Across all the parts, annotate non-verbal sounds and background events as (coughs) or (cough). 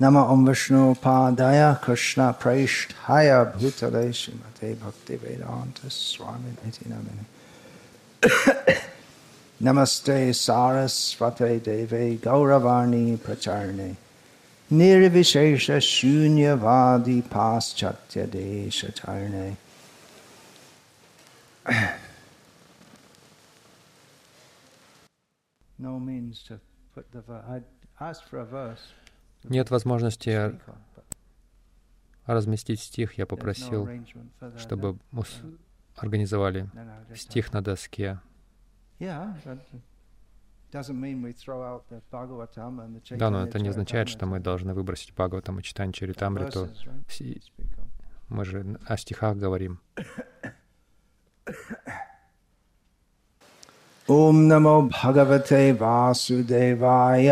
Nama Om Vishnu Padaya Krishna Praishtaya Bhutale Srimate Bhakti Vedanta Swami Niti Namini Namaste Sarasvate Deve Gauravani Pracharne Nirvishesha Shunyavadi Paschatya Desha Charne No means to put the verse. I asked for a verse. Нет возможности разместить стих. Я попросил, чтобы организовали стих на доске. Да, но это не означает, что мы должны выбросить Бхагаватам и читать Чаритамриту. Мы же о стихах говорим. Ом намо Бхагавате Васудевая.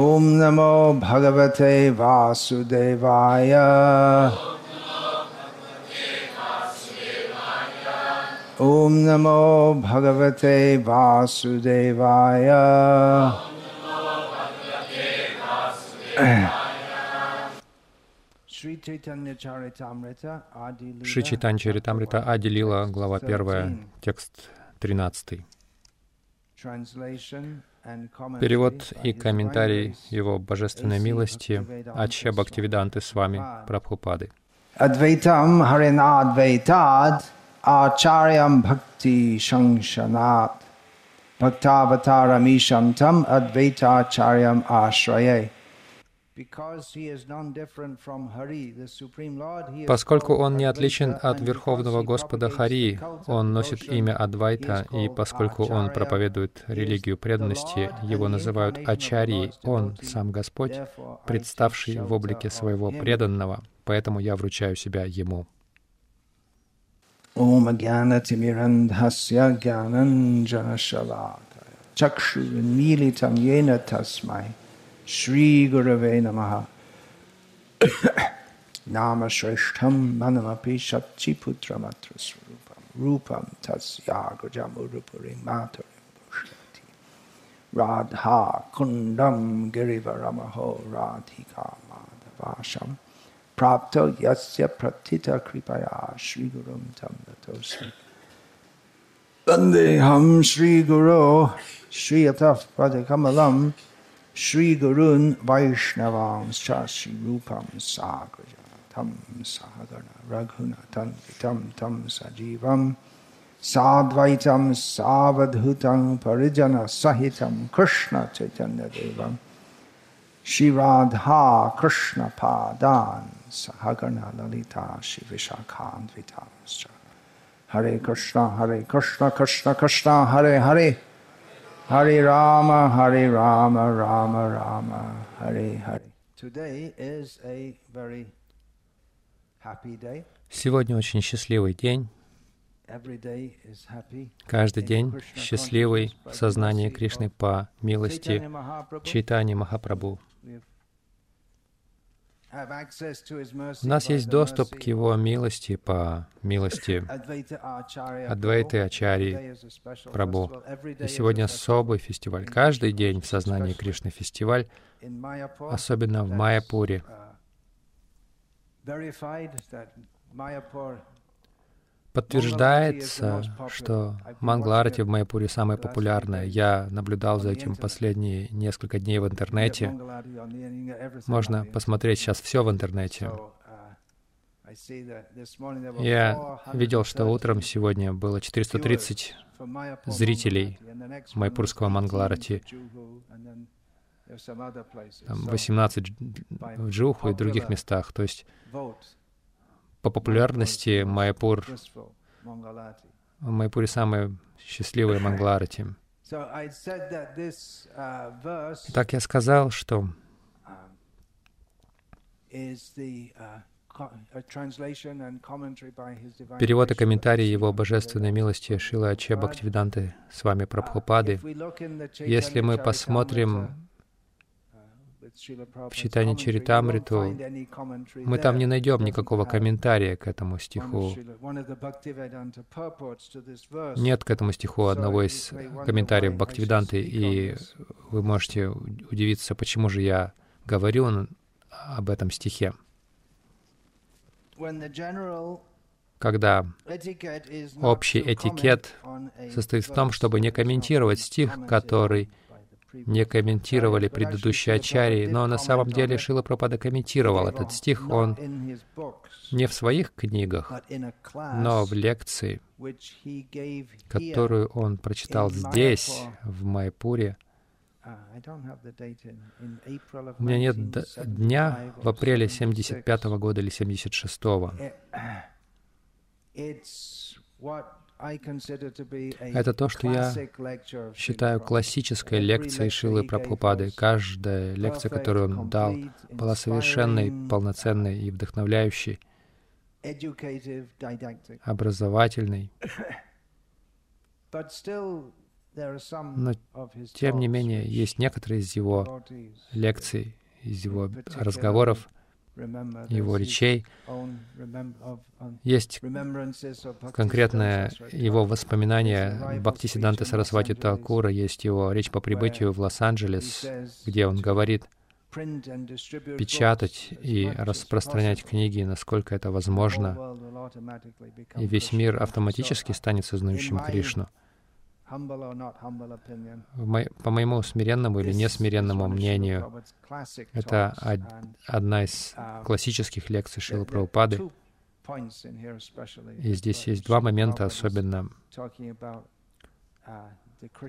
ॐ नमो भगवते वासुदेवाय ॐ नमो भगवते वासुदेवाय Шри Чайтанья Чаритамрита Ади Лила, глава 1, текст 13. Перевод и комментарий Его Божественной милости Ача Бхактивиданты с вами Прабхупады. Адвайтам Харинадвайтад Ачарьям Бхакти Шангшанат Бхактаватарамишам Там Адвайтачарьям Ашрае Поскольку он не отличен от Верховного Господа Хари, он носит имя Адвайта, и поскольку он проповедует религию преданности, его называют Ачарьей, он, сам Господь, представший в облике своего преданного, поэтому я вручаю себя ему. Чакшу милитам тасмай Shri Gurave Namaha. Nama Shreshtham Manamapi Shatchi Putra Matra Swarupam Rupam Tasya Gajamurupurim Matarim Pushati Radha Kundam Girivaramaho Radhika Madhavasham Prapto Yasya Pratita Kripaya Shri Gurum Tam Datosmi Vandeham Shri Guru Shri Ataf Padakamalam Shri Gurun Vaishnavanscha Shri Rupam Sagraja Tam Sahagana Raghunatam Vitam Tam Sajivam Sadvaitam Savadhutam Parijana Sahitam Krishna Chaitanya Devam Shri Radha Krishna Padan Sahagana Lalita Vitamscha Hare Krishna Hare Krishna Krishna Krishna Hare Hare Hare Rama, Hare Rama, Rama Rama, Hare Hare. Today is a very happy day. Сегодня очень счастливый день. Каждый день счастливый в сознании Кришны по милости Чайтани Махапрабху. У нас есть доступ к Его милости по милости Адвайты Ачари Прабу. И сегодня особый фестиваль. Каждый день в сознании Кришны фестиваль, особенно в Майяпуре подтверждается, что Мангларати в Майпуре самая популярная. Я наблюдал за этим последние несколько дней в интернете. Можно посмотреть сейчас все в интернете. Я видел, что утром сегодня было 430 зрителей Майпурского Мангларати. 18 в Джуху и других местах. То есть по популярности Майпур, в Майпуре самые счастливые Мангларати. Так я сказал, что Перевод и комментарий Его Божественной милости Шила Аче Бхактивиданты с вами Прабхупады. Если мы посмотрим в читании Чаритамриту, мы там не найдем никакого комментария к этому стиху. Нет к этому стиху одного из комментариев Бхактивиданты, и вы можете удивиться, почему же я говорю об этом стихе. Когда общий этикет состоит в том, чтобы не комментировать стих, который не комментировали предыдущие ачарии, но на самом деле Шила Пропада комментировал этот стих, он не в своих книгах, но в лекции, которую он прочитал здесь, в Майпуре. У меня нет дня в апреле 75 -го года или 76 -го. Это то, что я считаю классической лекцией Шилы Прабхупады. Каждая лекция, которую он дал, была совершенной, полноценной и вдохновляющей, образовательной. (coughs) Но, тем не менее, есть некоторые из его лекций, из его разговоров, его речей. Есть конкретное его воспоминание Бхактисиданта Сарасвати Такура, есть его речь по прибытию в Лос-Анджелес, где он говорит печатать и распространять книги, насколько это возможно, и весь мир автоматически станет сознающим Кришну по моему смиренному или несмиренному мнению, это одна из uh, классических лекций Шилы Прабхупады. И здесь есть два момента особенно, uh,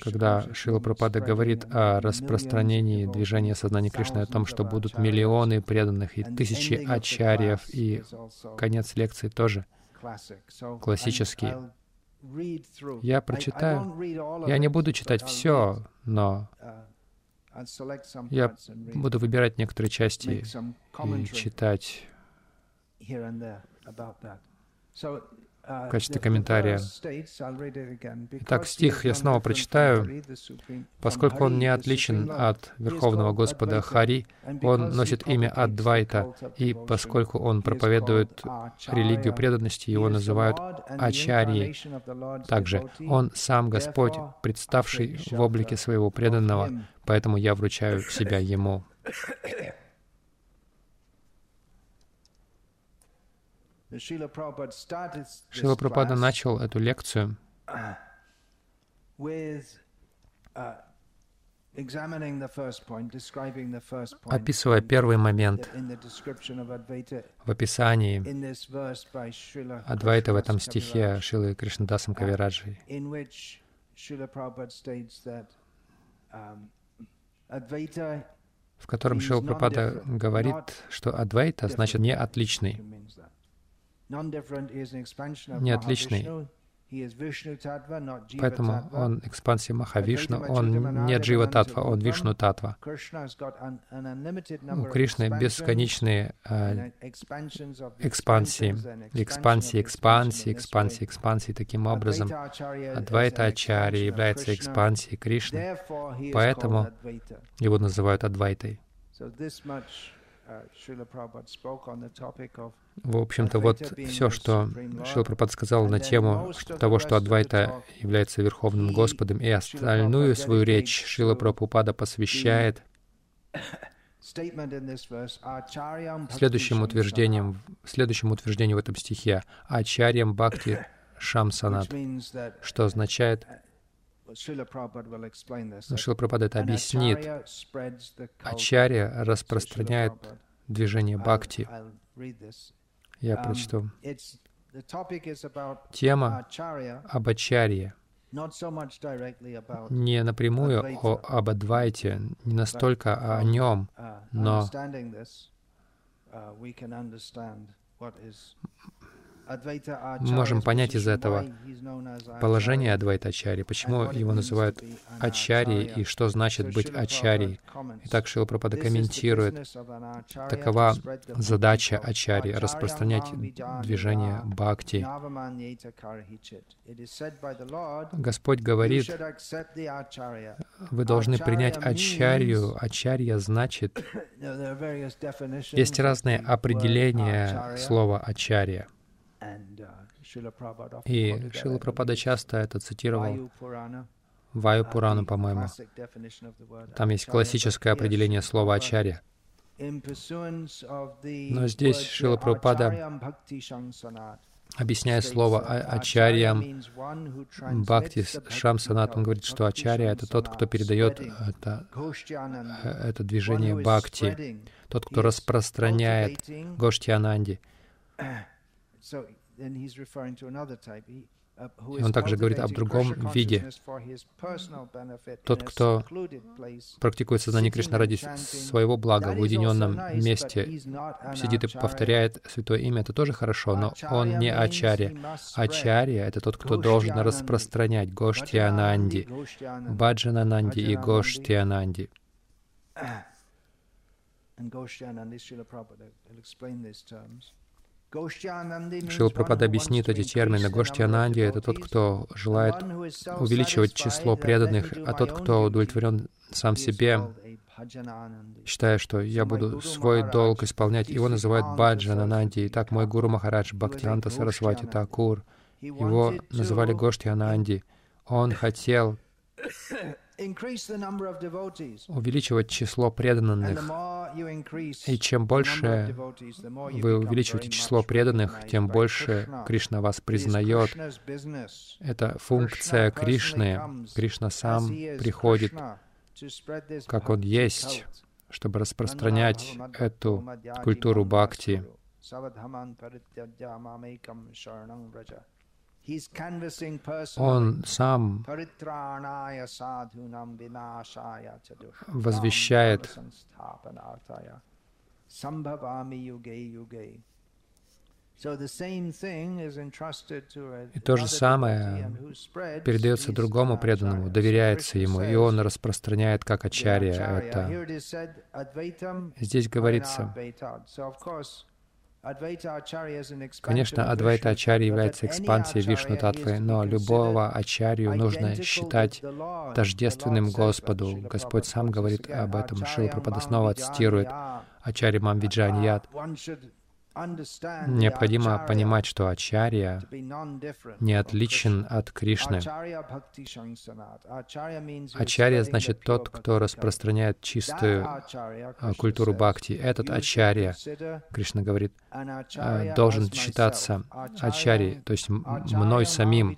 когда Шила Прабхупада говорит о распространении движения сознания Кришны, о том, что будут миллионы преданных и тысячи ачарьев, и конец лекции тоже классический. Я прочитаю. Я не буду читать все, но uh, я буду выбирать некоторые части и читать в качестве комментария. Итак, стих я снова прочитаю. Поскольку он не отличен от Верховного Господа Хари, он носит имя Адвайта, и поскольку он проповедует религию преданности, его называют Ачарьей. Также он сам Господь, представший в облике своего преданного, поэтому я вручаю себя ему. (coughs) Шила Прабхупада начал эту лекцию. uh, описывая первый момент в описании Адвайта в этом стихе Шилы Кришнадасом uh, Кавираджи, в котором Шила Прабхупада говорит, что Адвайта значит не отличный не отличный. Поэтому он экспансия Махавишну, он не Джива Татва, он Вишну Татва. У Кришны бесконечные э, экспансии, экспансии, экспансии, экспансии, экспансии. Таким образом, Адвайта Ачарья является экспансией Кришны, поэтому его называют Адвайтой. В общем-то, вот все, что Шила Прабхупада сказал на тему того, что Адвайта является Верховным Господом, и остальную свою речь Шила Прабхупада посвящает (coughs) следующим утверждением, следующему утверждению в этом стихе. «Ачарьям Бхакти (coughs) Шамсанат», что означает, Шила Прабхупада это объяснит. Ачарья распространяет движение бхакти. Я um, прочту. Тема об Ачарье не напрямую о, об Адвайте, не настолько о нем, uh, но можем понять из этого положение Адвайта Ачари, почему его называют Ачари и что значит быть Ачари. Итак, Шила Пропада комментирует, такова задача Ачари — распространять движение Бхакти. Господь говорит, вы должны принять Ачарью. Ачарья значит... (coughs) Есть разные определения слова Ачарья. И Шила Прабхада часто это цитировал. Ваю Пурану, по-моему. Там есть классическое определение слова «ачарья». Но здесь Шила Прабхупада, объясняя слово «ачарьям», Бхакти Шамсанат, он говорит, что ачарья — это тот, кто передает это, это движение Бхакти, тот, кто распространяет Гоштиананди. (coughs) Он также говорит об другом виде. Тот, кто практикует сознание Кришны ради своего блага в уединенном месте, сидит и повторяет святое имя, это тоже хорошо, но он не ачарья. Ачарья — это тот, кто должен распространять Гоштиананди, Баджанананди и Гоштиананди. And Goshtianandi, Srila Prabhupada will explain these terms. Шил Прабхада объяснит эти термины. Гоштиананди — это тот, кто желает увеличивать число преданных, а тот, кто удовлетворен сам себе, считая, что я буду свой долг исполнять. Его называют Баджанананди. Итак, мой гуру Махарадж Бхактианта Сарасвати Такур, его называли Гоштиананди. Он хотел увеличивать число преданных. И чем больше вы увеличиваете число преданных, тем больше Кришна вас признает. Это функция Кришны. Кришна сам приходит, как Он есть, чтобы распространять эту культуру бхакти. Он сам возвещает. и то же самое передается другому преданному, доверяется ему, и он распространяет как ачарья это. Здесь говорится, Конечно, Адвайта Ачарья является экспансией Вишну Татвы, но любого Ачарью нужно считать тождественным Господу. Господь сам говорит об этом. Шила Прабхада снова цитирует Ачарья Мам Виджаньят. Необходимо понимать, что Ачарья не отличен от Кришны. Ачарья значит тот, кто распространяет чистую а, культуру бхакти. Этот Ачарья, Кришна говорит, а, должен считаться Ачарьей, то есть мной самим.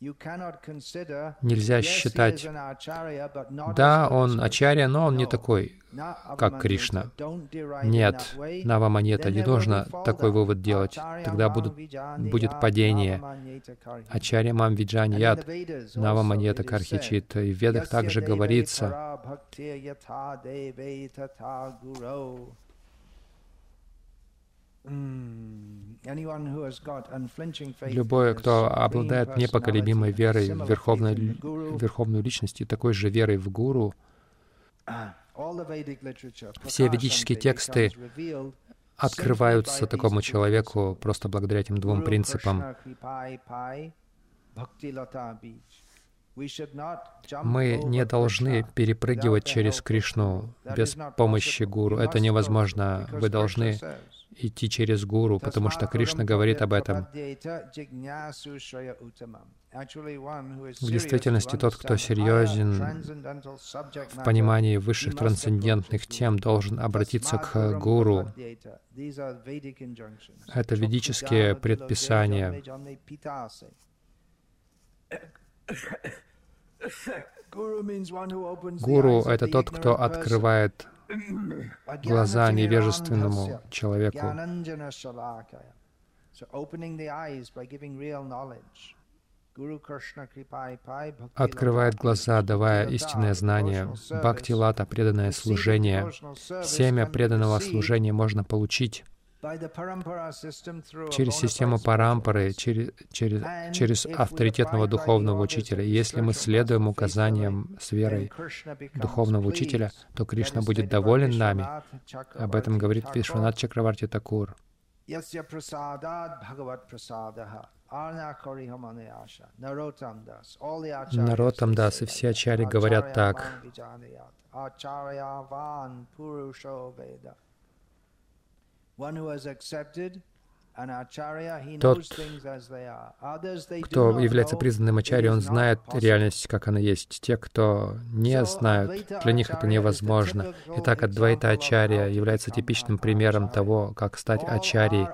Нельзя считать, да, он ачарья, но он не такой, как Кришна. Нет, Наваманета, не нужно такой вывод делать. Тогда будут, будет падение. Ачарья Мам Виджани Яд, Наваманета Кархичит. И в Ведах также говорится, Любой, кто обладает непоколебимой верой в верховной, верховную личность и такой же верой в гуру, все ведические тексты открываются такому человеку просто благодаря этим двум принципам. Мы не должны перепрыгивать через Кришну без помощи гуру. Это невозможно. Вы должны идти через гуру, потому что Кришна говорит об этом. В действительности тот, кто серьезен в понимании высших трансцендентных тем, должен обратиться к гуру. Это ведические предписания. Гуру — это тот, кто открывает глаза невежественному человеку. Открывает глаза, давая истинное знание. Бхакти Лата — преданное служение. Семя преданного служения можно получить через систему парампары, через, через, через авторитетного духовного учителя. Если мы следуем указаниям с верой духовного учителя, то Кришна будет доволен нами. Об этом говорит Вишванат Чакраварти Такур. Наротам Дас и все ачари говорят так. Тот, кто является признанным ачарьей, он знает реальность, как она есть. Те, кто не знают, для них это невозможно. Итак, Адвайта Ачарья является типичным примером того, как стать ачарьей.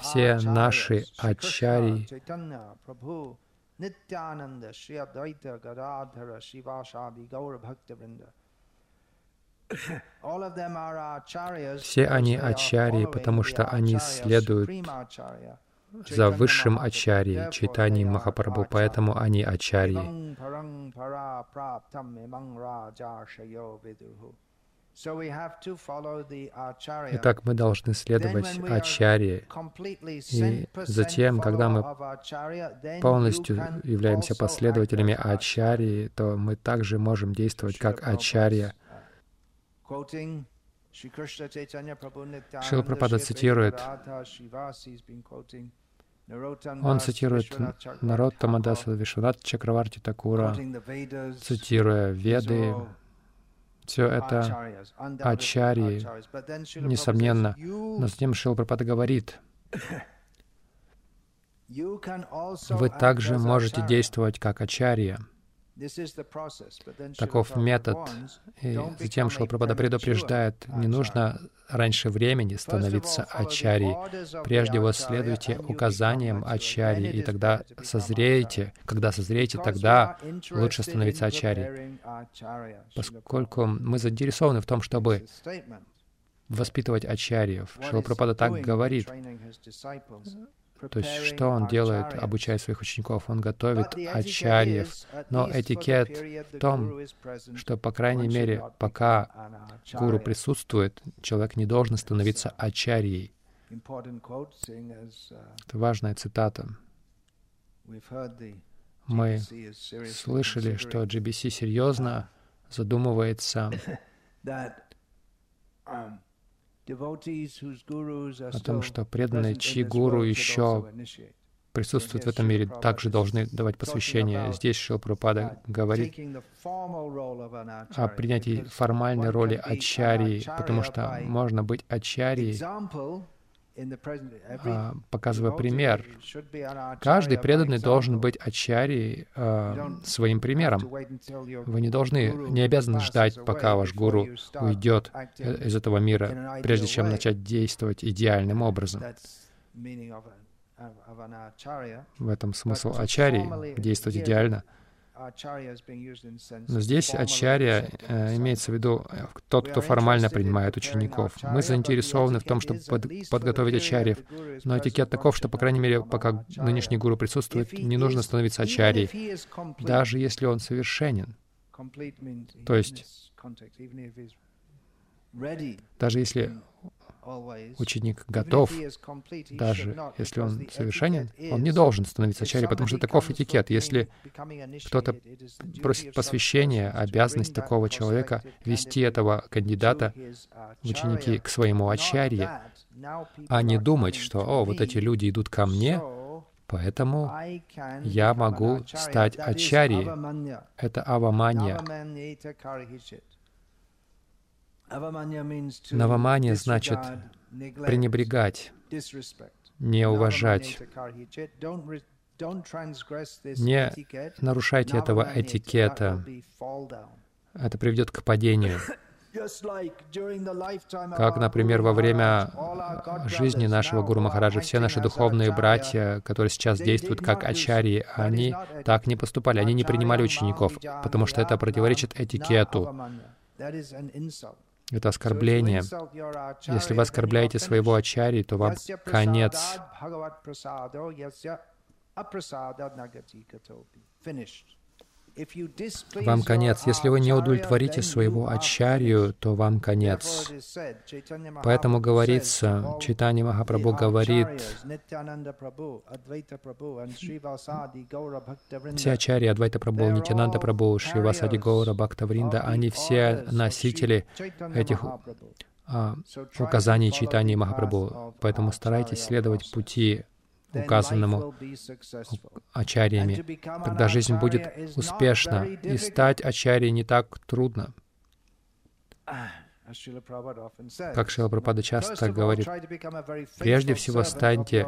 Все наши ачарьи все они ачарьи, потому что они следуют за высшим ачарьей, читанием Махапрабху, поэтому они ачарьи. Итак, мы должны следовать ачарье. И затем, когда мы полностью являемся последователями ачарьи, то мы также можем действовать как ачарья. Шила Прабхада цитирует, он цитирует народ Тамадаса Вишванат Чакраварти Такура, цитируя Веды, все это ачарьи, несомненно. Но затем Шила Прабхада говорит, (coughs) вы также можете действовать как ачарья. Таков метод. И затем Шилпрапада предупреждает, не нужно раньше времени становиться ачарьей. Прежде вы следуйте указаниям ачарьи, и тогда созреете. Когда созреете, тогда лучше становиться ачарьей. Поскольку мы заинтересованы в том, чтобы воспитывать ачарьев. Шилапрапада так говорит. То есть, что он делает, обучая своих учеников? Он готовит ачарьев. Но этикет в том, что, по крайней мере, пока гуру присутствует, человек не должен становиться ачарьей. Это важная цитата. Мы слышали, что GBC серьезно задумывается (coughs) о том, что преданные, чьи гуру еще присутствуют в этом мире, также должны давать посвящение. Здесь Шилпрапада говорит о принятии формальной роли ачарьи, потому что можно быть ачарьей а, показывая пример. Каждый преданный должен быть ачарьей а, своим примером. Вы не должны, не обязаны ждать, пока ваш гуру уйдет э, из этого мира, прежде чем начать действовать идеальным образом. В этом смысл ачарьи — действовать идеально — но здесь ачарья э, имеется в виду э, тот, кто формально принимает учеников. Мы заинтересованы в том, чтобы под, подготовить ачарьев, но этикет таков, что, по крайней мере, пока нынешний гуру присутствует, не нужно становиться ачарьей, даже если он совершенен. То есть, даже если ученик готов, даже если он совершенен, он не должен становиться ачарьей, потому что таков этикет. Если кто-то просит посвящения, обязанность такого человека вести этого кандидата в ученики к своему ачарье, а не думать, что, о, вот эти люди идут ко мне, Поэтому я могу стать ачарьей. Это авамания. Навамания значит пренебрегать, не уважать. Не нарушайте этого этикета. Это приведет к падению. (coughs) Как, например, во время жизни нашего Гуру Махараджа, все наши духовные братья, которые сейчас действуют как ачарьи, они так не поступали, они не принимали учеников, потому что это противоречит этикету. Это оскорбление. Если вы оскорбляете своего ачари, то вам конец. Вам конец. Если вы не удовлетворите своего ачарью, то вам конец. Поэтому говорится, Читани Махапрабху говорит, все ачарьи Адвайта Прабху, Нитянанда Прабху, Шривасади Гаура Бхактавринда, они все носители этих а, указаний Читани Махапрабху. Поэтому старайтесь следовать пути указанному ачарьями. Тогда жизнь будет успешна, и стать ачарьей не так трудно. Как Шила Прабхупада часто говорит, прежде всего станьте,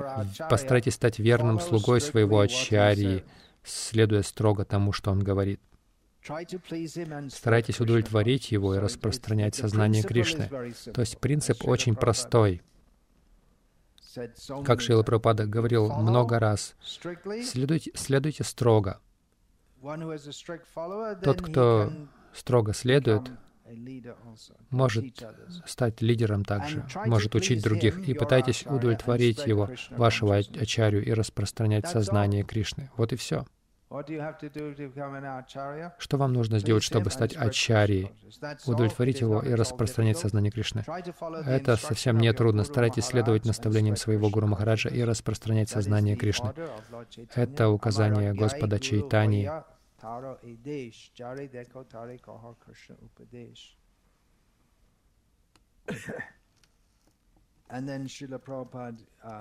постарайтесь стать верным слугой своего ачарьи, следуя строго тому, что он говорит. Старайтесь удовлетворить его и распространять сознание Кришны. То есть принцип очень простой. Как Шила Прабхупада говорил много раз, следуйте, следуйте строго. Тот, кто строго следует, может стать лидером также, может учить других. И пытайтесь удовлетворить его, вашего ачарю, и распространять сознание Кришны. Вот и все. Что вам нужно сделать, чтобы стать ачарьей? Удовлетворить его и распространять сознание Кришны. Это совсем не трудно. Старайтесь следовать наставлениям своего Гуру Махараджа и распространять сознание Кришны. Это указание Господа Чайтани. (coughs)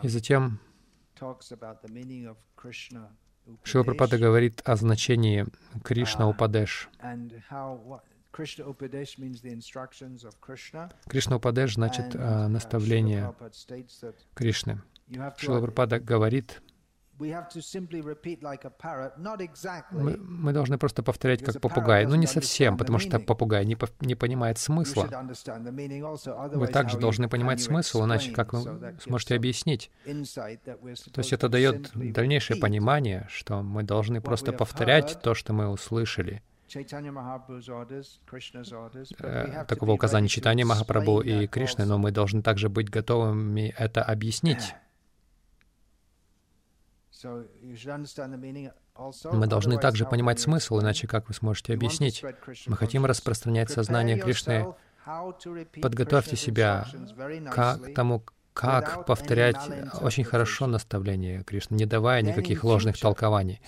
И затем Шила Прабхупада говорит о значении Кришна Упадеш. Кришна Упадеш значит uh, наставление Кришны. Шила Прабхупада говорит, мы, мы должны просто повторять как попугай. Ну, не совсем, потому что попугай не, по, не понимает смысла. Вы также должны понимать смысл, иначе как вы сможете объяснить? То есть это дает дальнейшее понимание, что мы должны просто повторять то, что мы услышали. Э, такого указания читания Махапрабху и Кришны, но мы должны также быть готовыми это объяснить. (clears throat) Мы должны также понимать смысл, иначе как вы сможете объяснить? Мы хотим распространять сознание Кришны. Подготовьте себя к тому, как повторять очень хорошо наставление Кришны, не давая никаких ложных толкований.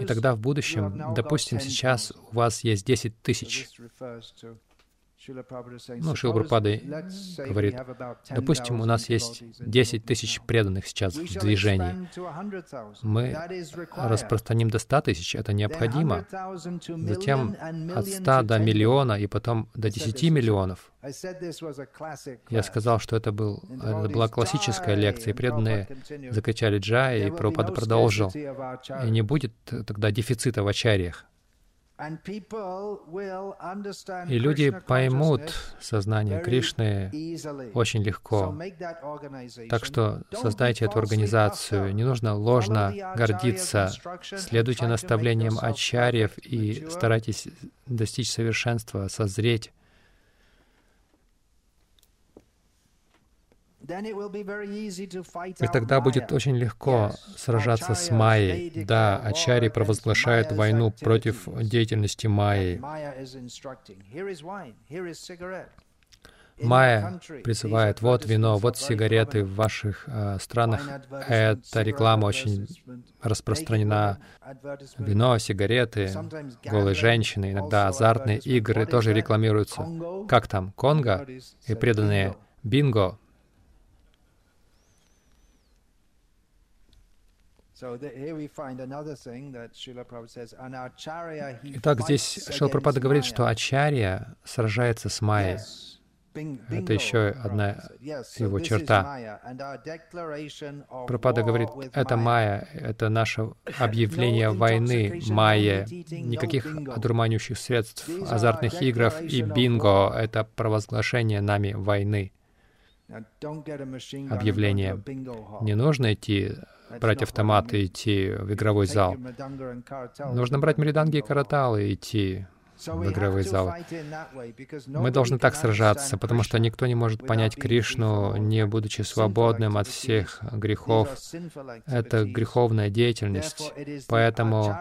И тогда в будущем, допустим, сейчас у вас есть 10 тысяч ну, Шила Прабхупада говорит, допустим, у нас есть 10 тысяч преданных сейчас в движении. Мы распространим до 100 тысяч, это необходимо. Затем от 100 до миллиона и потом до 10 миллионов. Я сказал, что это, был, это была классическая лекция, и преданные закричали «Джай», и Прабхупада продолжил. И не будет тогда дефицита в ачарьях. И люди поймут сознание Кришны очень легко. Так что создайте эту организацию. Не нужно ложно гордиться. Следуйте наставлениям ачарьев и старайтесь достичь совершенства, созреть. И тогда будет очень легко сражаться с Майей. Да, Ачари провозглашает войну против деятельности Майи. Майя призывает, вот вино, вот сигареты в ваших э, странах. Эта реклама очень распространена. Вино, сигареты, голые женщины, иногда азартные игры тоже рекламируются. Как там? Конго? И преданные бинго Итак, здесь Шила Прабхупада говорит, что Ачарья сражается с Майей. Это еще одна его черта. Прабхупада говорит, это Майя, это наше объявление войны Майе. Никаких одурманивающих средств, азартных игр и бинго — это провозглашение нами войны. Объявление. Не нужно идти брать автомат и идти в игровой зал. Нужно брать мриданги и караталы и идти в игровые залы. Мы должны так сражаться, потому что никто не может понять Кришну, не будучи свободным от всех грехов. Это греховная деятельность. Поэтому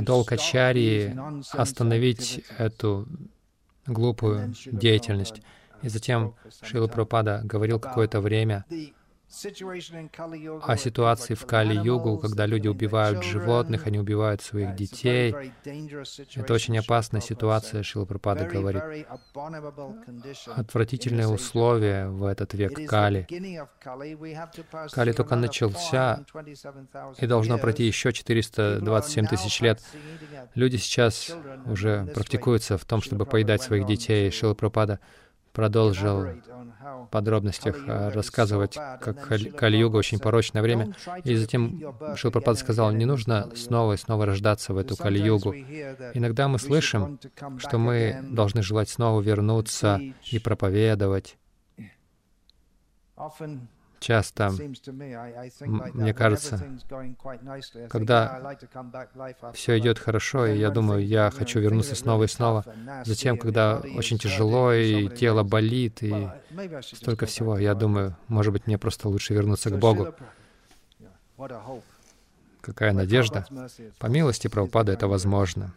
долг Ачарьи — остановить эту глупую деятельность. И затем Шила Пропада говорил какое-то время о ситуации в Кали-югу, когда люди убивают животных, они убивают своих детей. Это очень опасная ситуация, Шилапрапада говорит. Отвратительные условия в этот век Кали. Кали только начался, и должно пройти еще 427 тысяч лет. Люди сейчас уже практикуются в том, чтобы поедать своих детей. Шилапрапада продолжил в подробностях э, рассказывать, как Кали-юга очень порочное время. И затем Шилпрапад сказал, не нужно снова и снова рождаться в эту Кали-югу. Иногда мы слышим, что мы должны желать снова вернуться и проповедовать часто, мне кажется, когда все идет хорошо, и я думаю, я хочу вернуться снова и снова, затем, когда очень тяжело, и тело болит, и столько всего, я думаю, может быть, мне просто лучше вернуться к Богу. Какая надежда. По милости Прабхупады это возможно.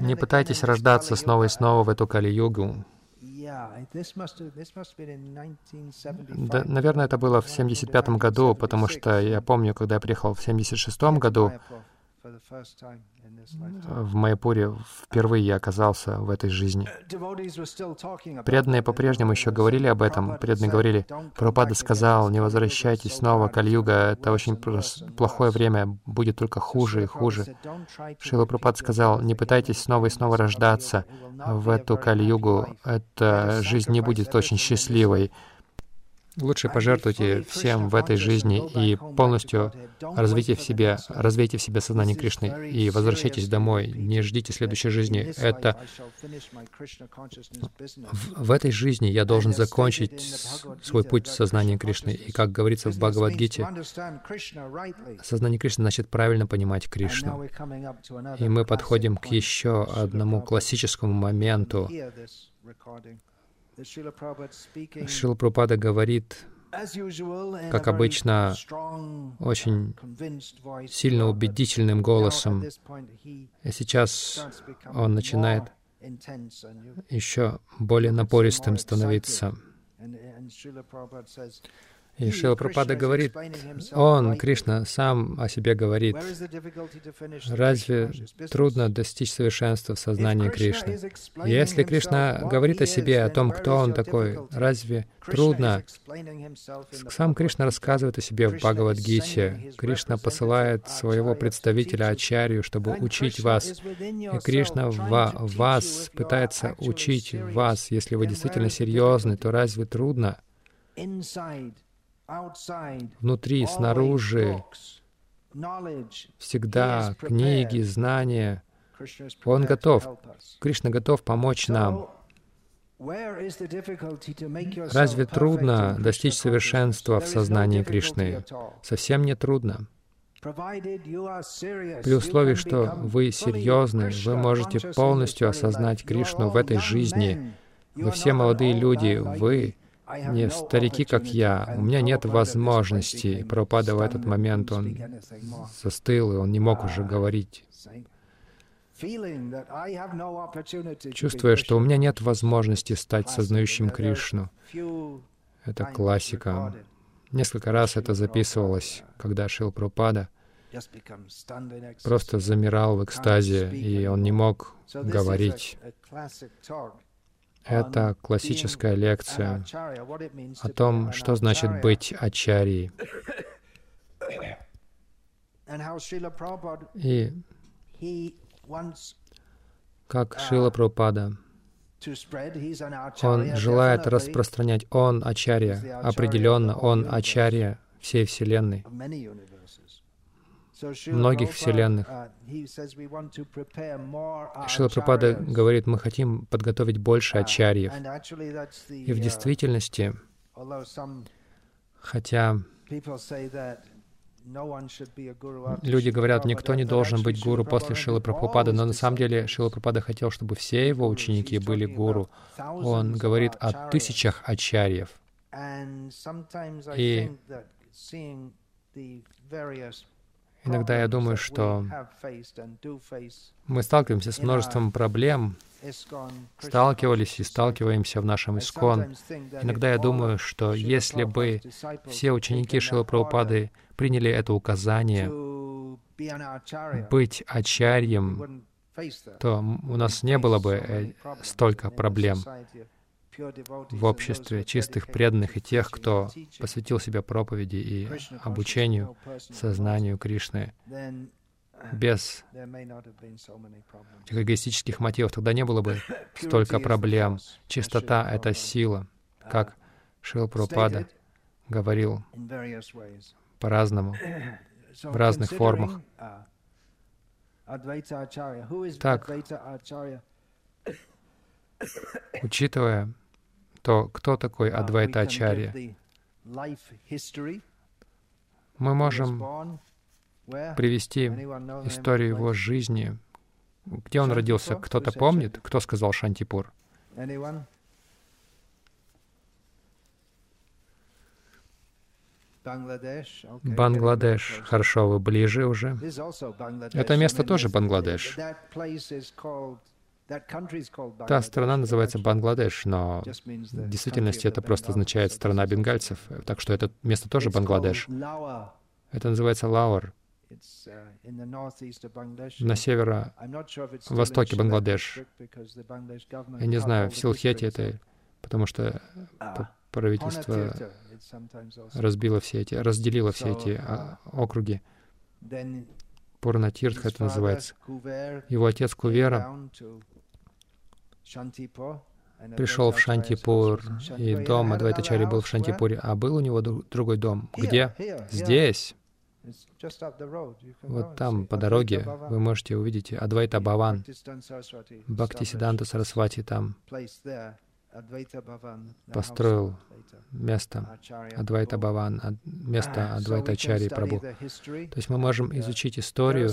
Не пытайтесь рождаться снова и снова в эту Кали-югу. Да, наверное, это было в 75 году, потому что я помню, когда я приехал в 76 году, в Майяпуре впервые я оказался в этой жизни. Преданные по-прежнему еще говорили об этом. Преданные говорили, Прабхупада сказал, не возвращайтесь снова, Кальюга, это очень плохое время, будет только хуже и хуже. Шила Прабхупада сказал, не пытайтесь снова и снова рождаться в эту Кальюгу, эта жизнь не будет очень счастливой. Лучше пожертвуйте всем в этой жизни и полностью развейте в себе, развейте в себе сознание Кришны и возвращайтесь домой. Не ждите следующей жизни. Это в, в этой жизни я должен закончить свой путь в сознании Кришны. И как говорится в Бхагавадгите, сознание Кришны значит правильно понимать Кришну. И мы подходим к еще одному классическому моменту, Шила Прабхупада говорит, как обычно, очень сильно убедительным голосом. И сейчас он начинает еще более напористым становиться. И Шила Прабхупада говорит, он, Кришна, сам о себе говорит, разве трудно достичь совершенства в сознании Кришны? Если Кришна говорит о себе, о том, кто он такой, разве трудно? Сам Кришна рассказывает о себе в Бхагавадгите. Кришна посылает своего представителя Ачарью, чтобы учить вас. И Кришна в вас пытается учить вас. Если вы действительно серьезны, то разве трудно? Внутри, снаружи, всегда книги, знания. Он готов. Кришна готов помочь нам. Разве трудно достичь совершенства в сознании Кришны? Совсем не трудно. При условии, что вы серьезны, вы можете полностью осознать Кришну в этой жизни. Вы все молодые люди, вы не старики, как я. У меня нет возможности. Пропада в этот момент, он застыл, и он не мог уже говорить. Чувствуя, что у меня нет возможности стать сознающим Кришну. Это классика. Несколько раз это записывалось, когда Шил Пропада просто замирал в экстазе, и он не мог говорить. Это классическая лекция о том, что значит быть ачарьей. И как Шила Прабхупада, он желает распространять, он ачарья, определенно, он ачарья всей Вселенной многих вселенных. Uh, Шила Прабхупада говорит, мы хотим подготовить больше uh, ачарьев. И в uh, действительности, хотя Люди говорят, никто не должен быть гуру после Шилы Прабхупады, но на самом деле Шила Прабхупада хотел, чтобы все его ученики были гуру. Он говорит о тысячах ачарьев. И иногда я думаю, что мы сталкиваемся с множеством проблем, сталкивались и сталкиваемся в нашем Искон. Иногда я думаю, что если бы все ученики Шила приняли это указание быть ачарьем, то у нас не было бы э, столько проблем в обществе чистых преданных и тех, кто посвятил себя проповеди и обучению, сознанию Кришны без этих эгоистических мотивов, тогда не было бы столько проблем. Чистота — это сила, как Шил Прабхупада говорил по-разному, в разных формах. Так, учитывая то, кто такой Адвайта Ачарья, мы можем привести историю его жизни. Где он родился? Кто-то помнит? Кто сказал Шантипур? Бангладеш. Хорошо, вы ближе уже. Это место тоже Бангладеш. Та страна называется Бангладеш, но в действительности это просто означает «страна бенгальцев». Так что это место тоже Бангладеш. Это называется Лаур. На северо-востоке Бангладеш. Я не знаю, в Силхете это, потому что правительство разбило все эти, разделило все эти а, округи. Пурнатиртх это называется. Его отец Кувера пришел в Шантипур, и дом Адвайтачари был в Шантипуре, а был у него другой дом. Где? Здесь. Вот там, по дороге, вы можете увидеть Адвайта Баван, Бхактисиданта Сарасвати там построил место Адвайта Баван, место Адвайта Ачари Прабhu. То есть мы можем изучить историю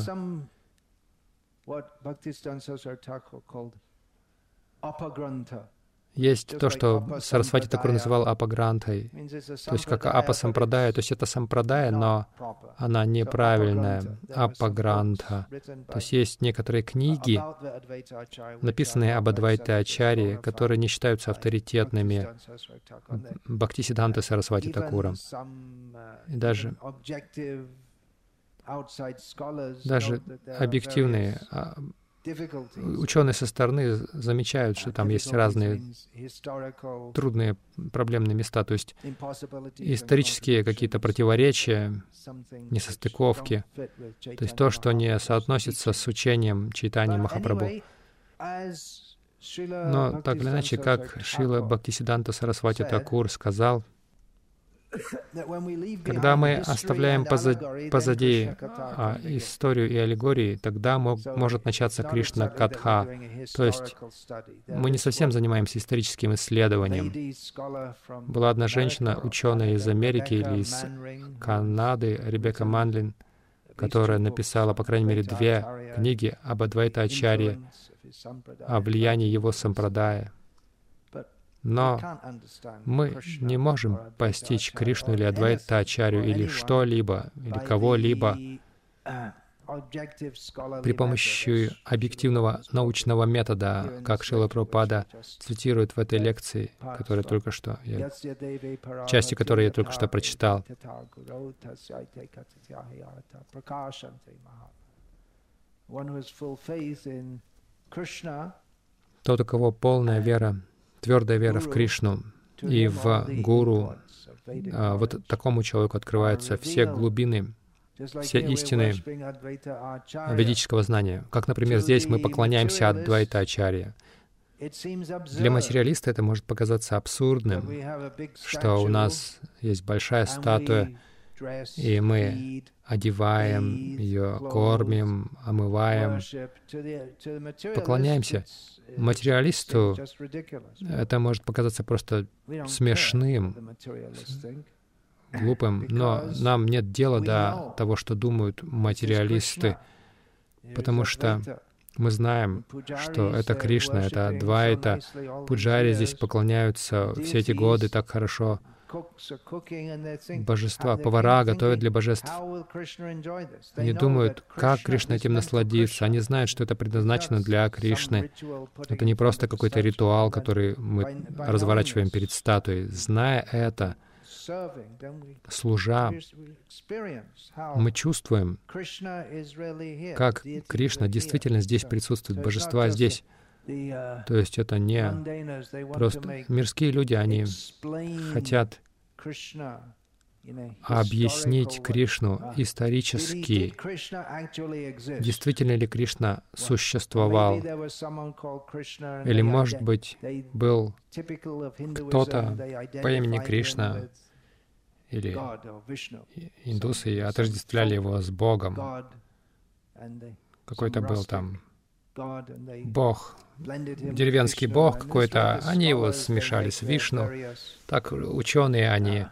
есть то, что Сарасвати Такур называл апагрантой, то есть как апа сампрадая, то есть это сампрадая, но она неправильная, апагранта. То есть есть некоторые книги, написанные об Адвайте Ачаре, которые не считаются авторитетными Бхактисиданта Сарасвати Такуром. И даже даже объективные ученые со стороны замечают, что там есть разные трудные проблемные места, то есть исторические какие-то противоречия, несостыковки, то есть то, что не соотносится с учением читания Махапрабху. Но так или иначе, как Шила Бхактисиданта Сарасвати Такур сказал, когда мы оставляем позади, позади историю и аллегории, тогда мог, может начаться Кришна Катха. То есть мы не совсем занимаемся историческим исследованием. Была одна женщина, ученая из Америки или из Канады, Ребекка Манлин, которая написала, по крайней мере, две книги об Адвайта Ачарье, о влиянии его сампрадая. Но мы не можем постичь Кришну или Адвайта Ачарю или что-либо, или кого-либо при помощи объективного научного метода, как Шила Прабхупада цитирует в этой лекции, которая только что, я, части которой я только что прочитал. Тот, у кого полная вера твердая вера в Кришну и в Гуру, а, вот такому человеку открываются все глубины, все истины ведического знания. Как, например, здесь мы поклоняемся Адвайта Ачарья. Для материалиста это может показаться абсурдным, что у нас есть большая статуя, и мы одеваем ее, кормим, омываем, поклоняемся. Материалисту это может показаться просто смешным. глупым, но нам нет дела до того, что думают материалисты, потому что мы знаем, что это Кришна, это Адвайта. Пуджари здесь поклоняются все эти годы так хорошо. Божества, повара готовят для божеств. Они думают, как Кришна этим насладится. Они знают, что это предназначено для Кришны. Это не просто какой-то ритуал, который мы разворачиваем перед статуей. Зная это, служа, мы чувствуем, как Кришна действительно здесь присутствует, божества здесь. То есть это не просто мирские люди, они хотят объяснить Кришну исторически. Действительно ли Кришна существовал? Или, может быть, был кто-то по имени Кришна, или индусы отождествляли его с Богом. Какой-то был там бог, деревенский бог какой-то, они его смешали с Вишну. Так ученые, они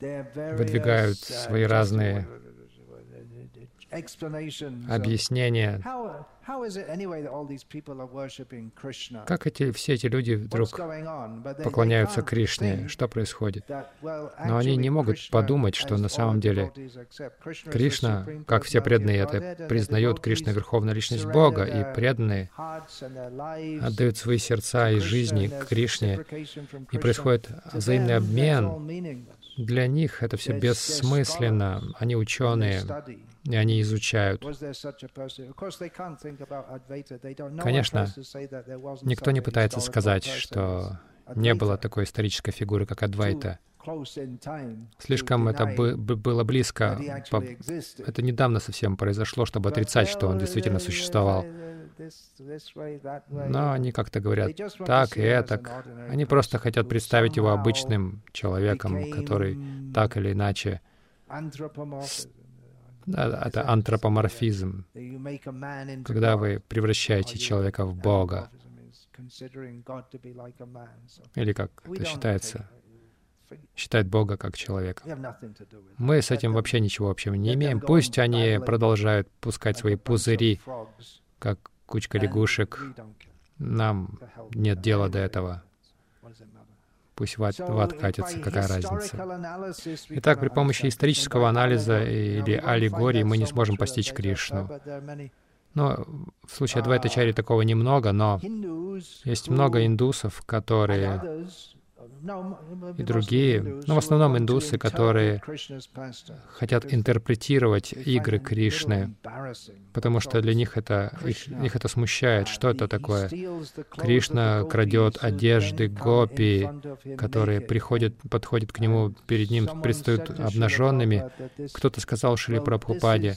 выдвигают свои разные объяснения. Как эти, все эти люди вдруг поклоняются Кришне? Что происходит? Но они не могут подумать, что на самом деле Кришна, как все преданные это признают, Кришна — Верховная Личность Бога, и преданные отдают свои сердца и жизни Кришне, и происходит взаимный обмен. Для них это все бессмысленно. Они ученые, и они изучают. Конечно, никто не пытается сказать, что не было такой исторической фигуры, как Адвайта. Слишком это было близко. Это недавно совсем произошло, чтобы отрицать, что он действительно существовал. Но они как-то говорят так и это. Они просто хотят представить его обычным человеком, который так или иначе это антропоморфизм, когда вы превращаете человека в Бога. Или как это считается, считает Бога как человека. Мы с этим вообще ничего общего не имеем. Пусть они продолжают пускать свои пузыри, как кучка лягушек. Нам нет дела до этого. Пусть в ад, в ад катится, какая разница. Итак, при помощи исторического анализа или аллегории мы не сможем постичь Кришну. Но в случае Адвайтачари такого немного, но есть много индусов, которые и другие, но ну, в основном индусы, которые хотят интерпретировать игры Кришны, потому что для них это, их, их это смущает. Что это такое? Кришна крадет одежды гопи, которые приходят, подходят к нему, перед ним предстают обнаженными. Кто-то сказал Шри Прабхупаде,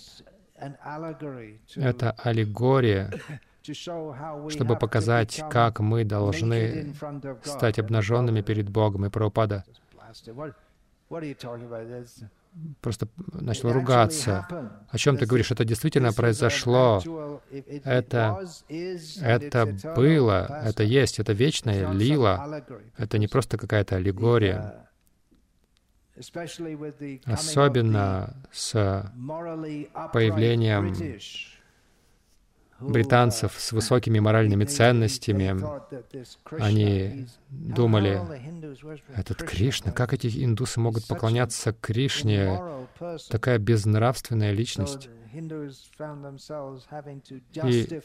это аллегория (laughs) чтобы показать, как мы должны стать обнаженными перед Богом. И Прабхупада просто начал ругаться. О чем ты говоришь? Это действительно произошло. Это, это было, это есть, это вечная лила. Это не просто какая-то аллегория. Особенно с появлением британцев с высокими моральными ценностями. Они думали, этот Кришна, как эти индусы могут поклоняться Кришне? Такая безнравственная личность. И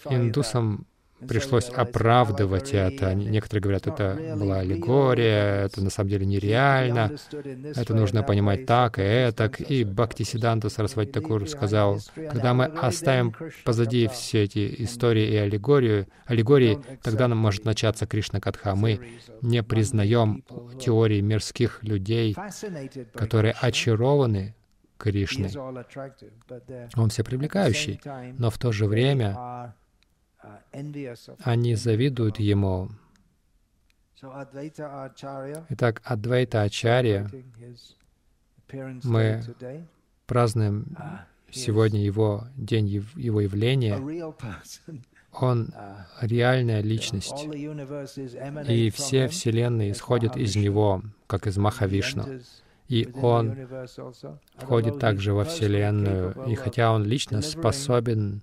индусам пришлось оправдывать это. Некоторые говорят, это была аллегория, это на самом деле нереально, это нужно понимать так и этак. И Бхактисиданта Сарасвати Такур сказал, когда мы оставим позади все эти истории и аллегорию, аллегории, тогда нам может начаться Кришна Катха. Мы не признаем теории мирских людей, которые очарованы Кришной. Он все привлекающий, но в то же время они завидуют ему. Итак, Адвайта Ачарья, мы празднуем сегодня его день его явления. (laughs) Он реальная личность, и все вселенные исходят из него, как из Махавишну. И Он входит также во Вселенную. И хотя Он лично способен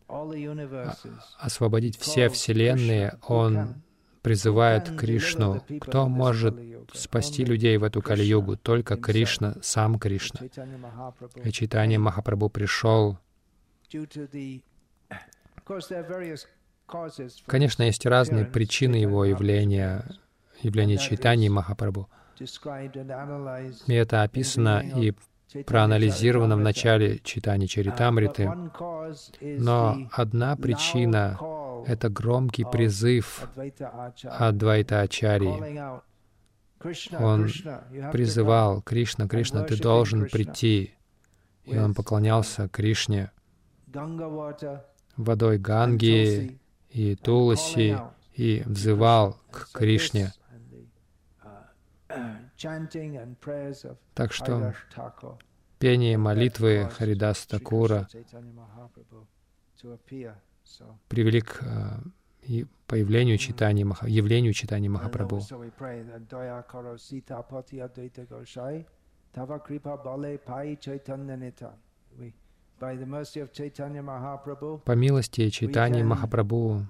освободить все Вселенные, Он призывает Кришну. Кто может спасти людей в эту Кали-югу? Только Кришна, сам Кришна. И Чайтанья Махапрабху пришел. Конечно, есть разные причины его явления, явления Чайтаньи Махапрабху. И это описано и проанализировано в начале читания Чаритамриты. Но одна причина — это громкий призыв Адвайта Ачарьи. Он призывал Кришна, Кришна, ты должен прийти. И он поклонялся Кришне водой Ганги и Туласи и взывал к Кришне. Так что пение молитвы Харидас Такура привели к э, появлению читания, явлению читания Махапрабху. По милости Чайтани Махапрабху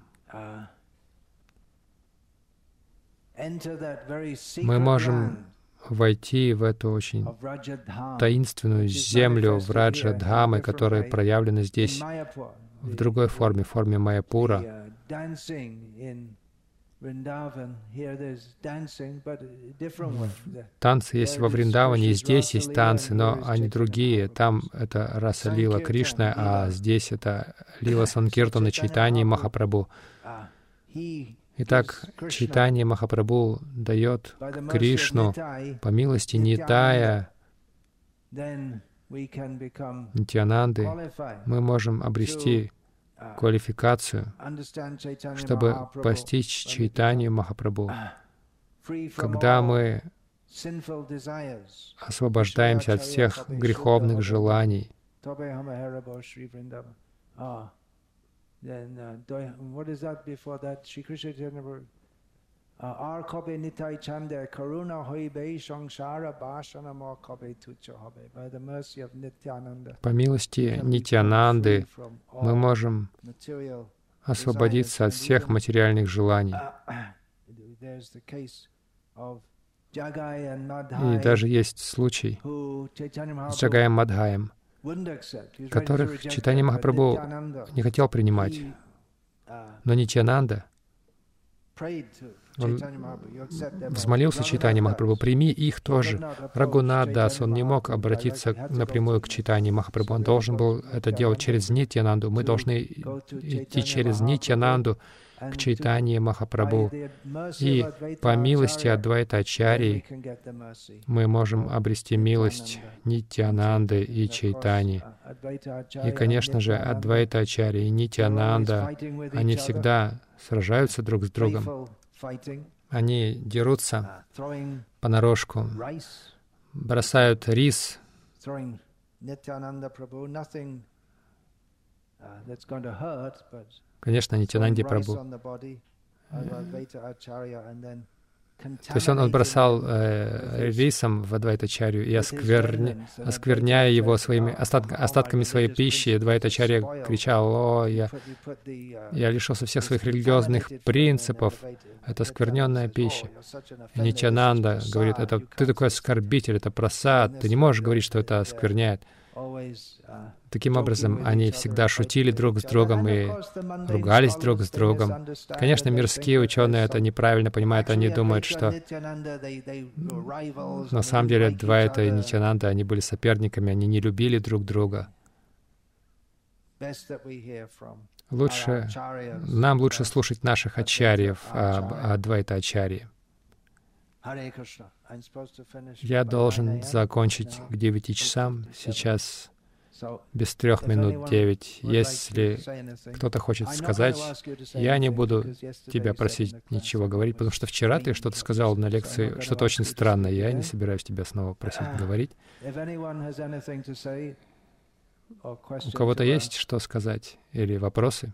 мы можем войти в эту очень таинственную землю в Раджадхамы, которая проявлена здесь в другой форме, в форме Майяпура. Танцы есть во Вриндаване, и здесь есть танцы, но они другие. Там это раса Лила Кришна, а здесь это Лила (laughs) Санкиртана Чайтани Махапрабху. Итак, читание Махапрабху дает Кришну по милости Нитая, Нитянанды, мы можем обрести квалификацию, чтобы постичь читание Махапрабху. Когда мы освобождаемся от всех греховных желаний, Then uh, what is that before that? Sri Krishna Chaitanya R kobe nitai chande karuna hoibe shangshara bhasanamo kobe tucha hobe. By the mercy of Nityananda. По милости Нитянанды мы можем освободиться от всех материальных желаний. И даже есть случай с Джагаем Мадхаем, которых Читани Махапрабху не хотел принимать. Но Нитянанда, он взмолился Читани Махапрабху, прими их тоже. Рагунадас, он не мог обратиться напрямую к Читани Махапрабху, он должен был это делать через Нитянанду. Мы должны идти через Нитянанду, к Чайтанье Махапрабху. И по милости Адвайта Ачарьи мы можем обрести милость Нитянанды и Чайтани. И, конечно же, Адвайта Ачарьи и Нитянанда, они всегда сражаются друг с другом. Они дерутся понарошку, бросают рис, Конечно, Нитянанди Прабhu. То есть он, он бросал э, рисом в Адвайтачарью и оскверня, оскверняя его своими остатк, остатками своей пищи, Адвайтачарья кричал, «О, я, я лишился всех своих религиозных принципов, это оскверненная пища». И Нитянанда говорит, это ты такой оскорбитель, это просад, ты не можешь говорить, что это оскверняет. Таким образом, они всегда шутили друг с другом и ругались друг с другом. Конечно, мирские ученые это неправильно понимают, они думают, что на самом деле Двайта и Нитянанда, они были соперниками, они не любили друг друга. Лучше, нам лучше слушать наших ачарьев, Адвайта Ачарьи. Я должен закончить к девяти часам. Сейчас без трех минут девять. Если кто-то хочет сказать, я не буду тебя просить ничего говорить, потому что вчера ты что-то сказал на лекции, что-то очень странное. Я не собираюсь тебя снова просить говорить. У кого-то есть что сказать или вопросы?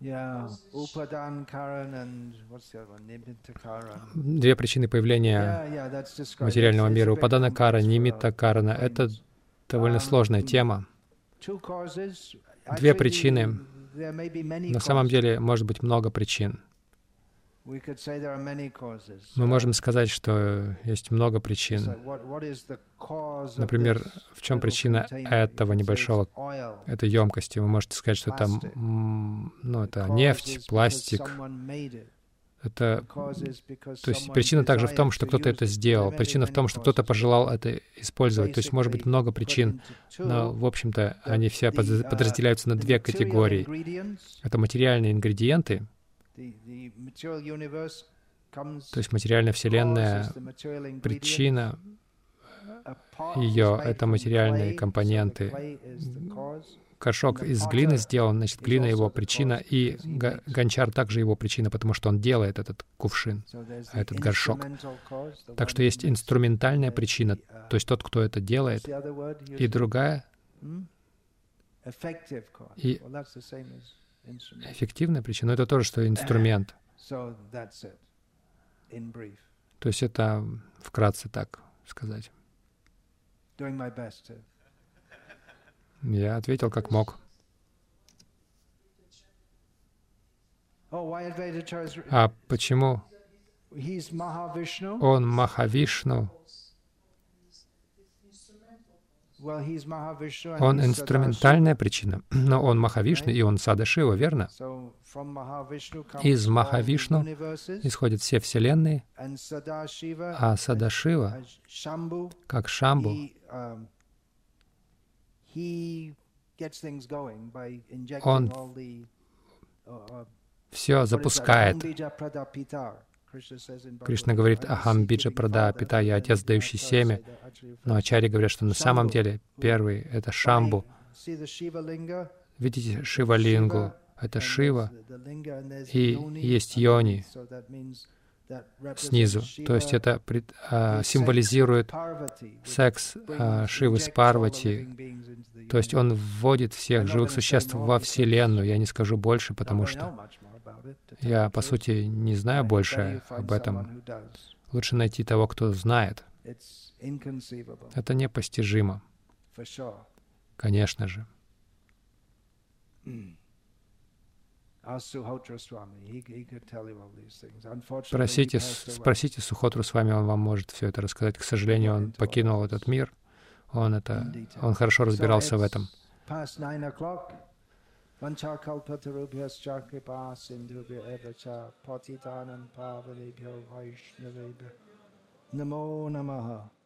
Yeah. Две причины появления материального мира. Упадана кара, нимита карана. Это довольно сложная тема. Две причины. На самом деле может быть много причин. Мы можем сказать, что есть много причин. Например, в чем причина этого небольшого этой емкости? Вы можете сказать, что это, Plastic. м, ну, это нефть, пластик. Это, то есть причина также в том, что кто-то это сделал. Причина в том, что кто-то пожелал это использовать. То есть может быть много причин, но, в общем-то, они все uh, подразделяются на две категории. Это материальные ингредиенты, то есть материальная Вселенная, причина ее это материальные компоненты. Горшок из глины сделан, значит, глина его причина, и гончар также его причина, потому что он делает этот кувшин. А этот горшок. Так что есть инструментальная причина, uh, то есть тот, кто это делает, и другая Hmm? И- Эффективная причина. Но это тоже, что инструмент. То есть это вкратце так сказать. Я ответил как мог. Oh, А почему он Махавишну? Он инструментальная причина, но он Махавишну, и он Садашива, верно? Из Махавишну Исходят все вселенные, а Садашива, как Шамбу, um, Он uh, uh, все запускает. Кришна говорит, «Ахам "I seek to биджа прада father", пита, я and отец, дающий семя. Но ачари говорят, что на самом деле первый — это Шамбу. Видите Шива-лингу? Это Шива, и есть йони снизу. То есть это а, символизирует секс а, Шивы с Парвати. То есть он вводит всех живых существ во Вселенную. Я не скажу больше, потому что я, по сути, не знаю больше об этом. Лучше найти того, кто знает. Это непостижимо, конечно же. Away. спросите Сухотру с вами, он вам может все это рассказать. К сожалению, он покинул этот мир. Он это, он хорошо разбирался в этом. Vanchakalpatarubhyas chakripa sindhubhya evacha patitanam pavanibhyo vaishnavibhyo. Namo namaha.